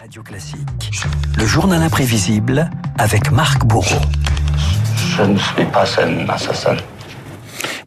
Radio Classique. Le journal imprévisible avec Marc Bourreau. Je ne suis pas un assassin.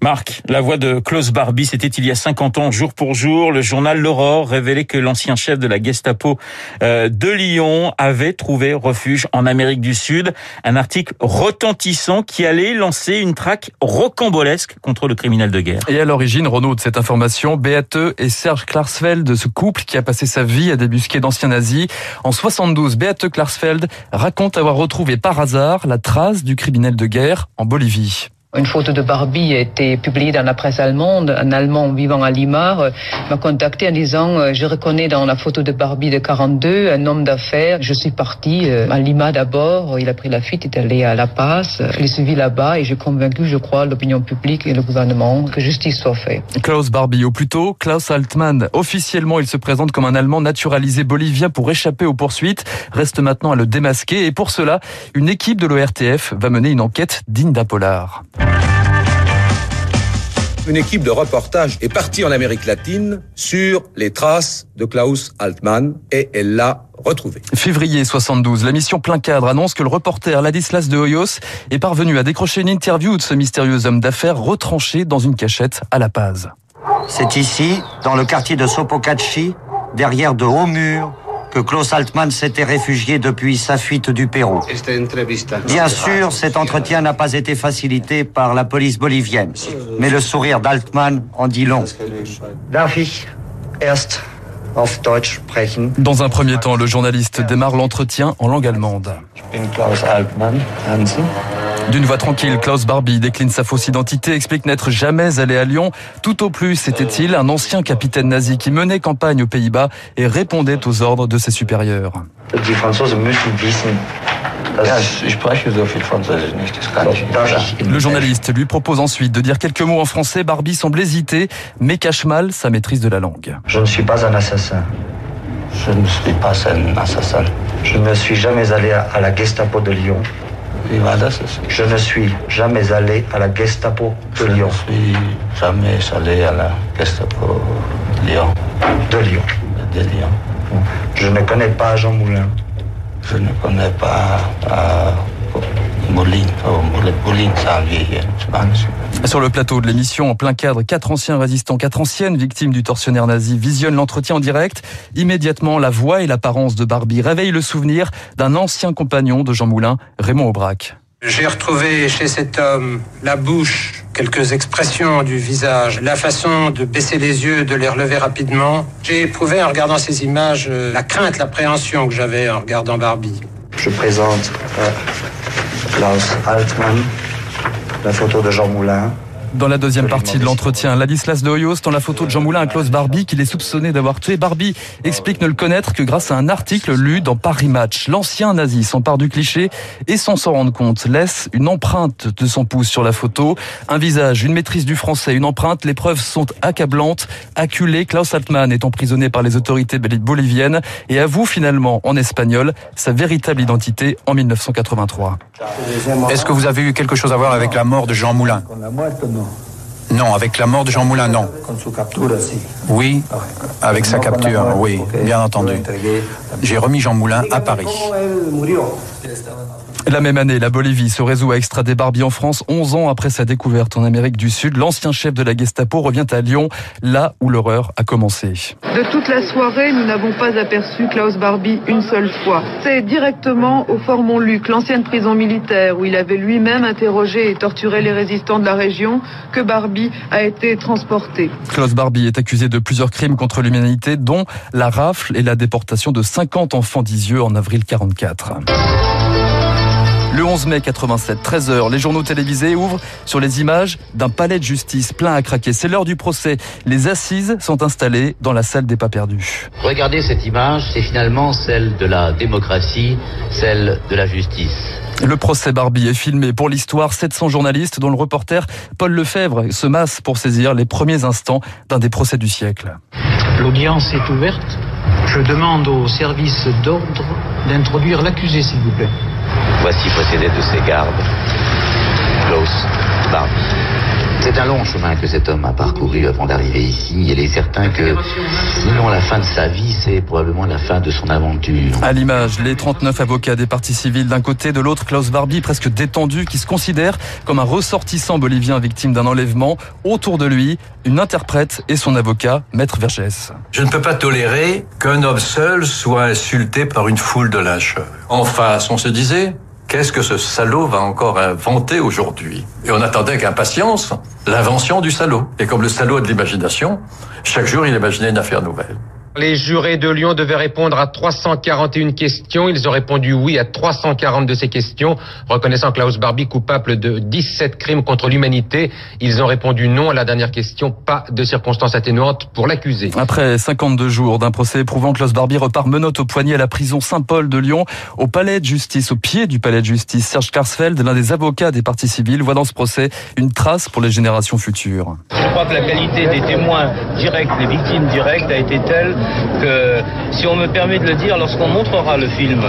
Marc, la voix de Klaus Barbie, c'était il y a 50 ans, jour pour jour. Le journal L'Aurore révélait que l'ancien chef de la Gestapo euh, de Lyon avait trouvé refuge en Amérique du Sud. Un article retentissant qui allait lancer une traque rocambolesque contre le criminel de guerre. Et à l'origine, Renaud, de cette information, Beate et Serge Klarsfeld, ce couple qui a passé sa vie à débusquer d'anciens nazis. En 72, Beate Klarsfeld raconte avoir retrouvé par hasard la trace du criminel de guerre en Bolivie. Une photo de Barbie a été publiée dans la presse allemande. Un Allemand vivant à Lima euh, m'a contacté en disant euh, Je reconnais dans la photo de Barbie de 42 un homme d'affaires. Je suis parti euh, à Lima d'abord. Il a pris la fuite, est allé à La Paz. Je l'ai suivi là-bas et j'ai convaincu, je crois, l'opinion publique et le gouvernement que justice soit faite. Klaus Barbie, ou plutôt Klaus Altmann. Officiellement, il se présente comme un Allemand naturalisé bolivien pour échapper aux poursuites. Reste maintenant à le démasquer et pour cela, une équipe de l'ORTF va mener une enquête digne d'un polar. Une équipe de reportage est partie en Amérique latine sur les traces de Klaus Altmann et elle l'a retrouvé. Février 72, la mission plein cadre annonce que le reporter Ladislas de Hoyos est parvenu à décrocher une interview de ce mystérieux homme d'affaires retranché dans une cachette à La Paz. C'est ici, dans le quartier de Sopocachi, derrière de hauts murs, que Klaus Altmann s'était réfugié depuis sa fuite du Pérou. Bien sûr, cet entretien n'a pas été facilité par la police bolivienne, mais le sourire d'Altmann en dit long. Darf ich erst auf Deutsch sprechen? Dans un premier temps, le journaliste démarre l'entretien en langue allemande. Klaus Altmann, Hansen. D'une voix tranquille, Klaus Barbie décline sa fausse identité, explique n'être jamais allé à Lyon. Tout au plus, était-il un ancien capitaine nazi qui menait campagne aux Pays-Bas et répondait aux ordres de ses supérieurs. Die. Le journaliste lui propose ensuite de dire quelques mots en français. Barbie semble hésiter, mais cache mal sa maîtrise de la langue. Je ne suis pas un assassin. Je ne suis pas un assassin. Je ne suis jamais allé à la Gestapo de Lyon. Je ne suis jamais allé à la Gestapo de Lyon. Je ne suis jamais allé à la Gestapo de Lyon. De Lyon. De Lyon. Je ne connais pas Jean Moulin. Je ne connais pas euh, Sur le plateau de l'émission, en plein cadre, quatre anciens résistants, quatre anciennes victimes du tortionnaire nazi visionnent l'entretien en direct. Immédiatement, la voix et l'apparence de Barbie réveillent le souvenir d'un ancien compagnon de Jean Moulin, Raymond Aubrac. J'ai retrouvé chez cet homme la bouche, quelques expressions du visage, la façon de baisser les yeux, de les relever rapidement. J'ai éprouvé en regardant ces images euh, la crainte, l'appréhension que j'avais en regardant Barbie. Je présente euh, Klaus Altmann, la photo de Jean Moulin. Dans la deuxième partie de l'entretien, Ladislas de Hoyos, dans la photo de Jean Moulin à Klaus Barbie, qu'il est soupçonné d'avoir tué. Barbie explique ne le connaître que grâce à un article lu dans Paris Match. L'ancien nazi s'empare du cliché et sans s'en rendre compte, laisse une empreinte de son pouce sur la photo. Un visage, une maîtrise du français, une empreinte. Les preuves sont accablantes. Acculé, Klaus Altmann est emprisonné par les autorités boliviennes et avoue finalement en espagnol sa véritable identité en 1983. Est-ce que vous avez eu quelque chose à voir avec la mort de Jean Moulin? Non, avec la mort de Jean Moulin, non. Oui, avec sa capture, oui, bien entendu. J'ai remis Jean Moulin à Paris. La même année, la Bolivie se résout à extrader Barbie en France. 11 ans après sa découverte en Amérique du Sud, l'ancien chef de la Gestapo revient à Lyon, là où l'horreur a commencé. De toute la soirée, nous n'avons pas aperçu Klaus Barbie une seule fois. C'est directement au Fort Montluc, l'ancienne prison militaire, où il avait lui-même interrogé et torturé les résistants de la région, que Barbie a été transporté. Klaus Barbie est accusé de plusieurs crimes contre l'humanité, dont la rafle et la déportation de 50 enfants d'Isieux en avril 44. Le 11 mai 87, 13h, les journaux télévisés ouvrent sur les images d'un palais de justice plein à craquer. C'est l'heure du procès. Les assises sont installées dans la salle des pas perdus. Regardez cette image, c'est finalement celle de la démocratie, celle de la justice. Le procès Barbie est filmé pour l'histoire. 700 journalistes, dont le reporter Paul Lefebvre, se massent pour saisir les premiers instants d'un des procès du siècle. L'audience est ouverte. Je demande au service d'ordre d'introduire l'accusé, s'il vous plaît. Voici procédé de ses gardes. Klaus Barbie. C'est un long chemin que cet homme a parcouru avant d'arriver ici. Il est certain que sinon la fin de sa vie, c'est probablement la fin de son aventure. À l'image, les 39 avocats des partis civils d'un côté, de l'autre, Klaus Barbie, presque détendu, qui se considère comme un ressortissant bolivien victime d'un enlèvement. Autour de lui, une interprète et son avocat, Maître Vergès. Je ne peux pas tolérer qu'un homme seul soit insulté par une foule de lyncheurs. En face, on se disait, Qu'est-ce que ce salaud va encore inventer aujourd'hui? Et on attendait avec impatience l'invention du salaud. Et comme le salaud a de l'imagination, chaque jour il imaginait une affaire nouvelle. Les jurés de Lyon devaient répondre à 341 questions. Ils ont répondu oui à 340 de ces questions, reconnaissant Klaus Barbie coupable de 17 crimes contre l'humanité. Ils ont répondu non à la dernière question, pas de circonstances atténuantes pour l'accusé. Après 52 jours d'un procès prouvant Klaus Barbie repart menotte au poignet à la prison Saint-Paul de Lyon, au palais de justice, au pied du palais de justice. Serge Karsfeld, l'un des avocats des partis civils, voit dans ce procès une trace pour les générations futures. Je crois que la qualité des témoins directs, des victimes directes a été telle que, si on me permet de le dire, lorsqu'on montrera le film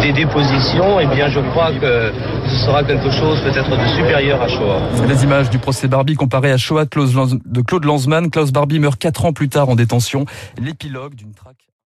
des dépositions, eh bien, je crois que ce sera quelque chose peut-être de supérieur à Shoah. Les images du procès Barbie comparé à Shoah de Claude Lanzmann. Klaus Barbie meurt quatre ans plus tard en détention. L'épilogue d'une traque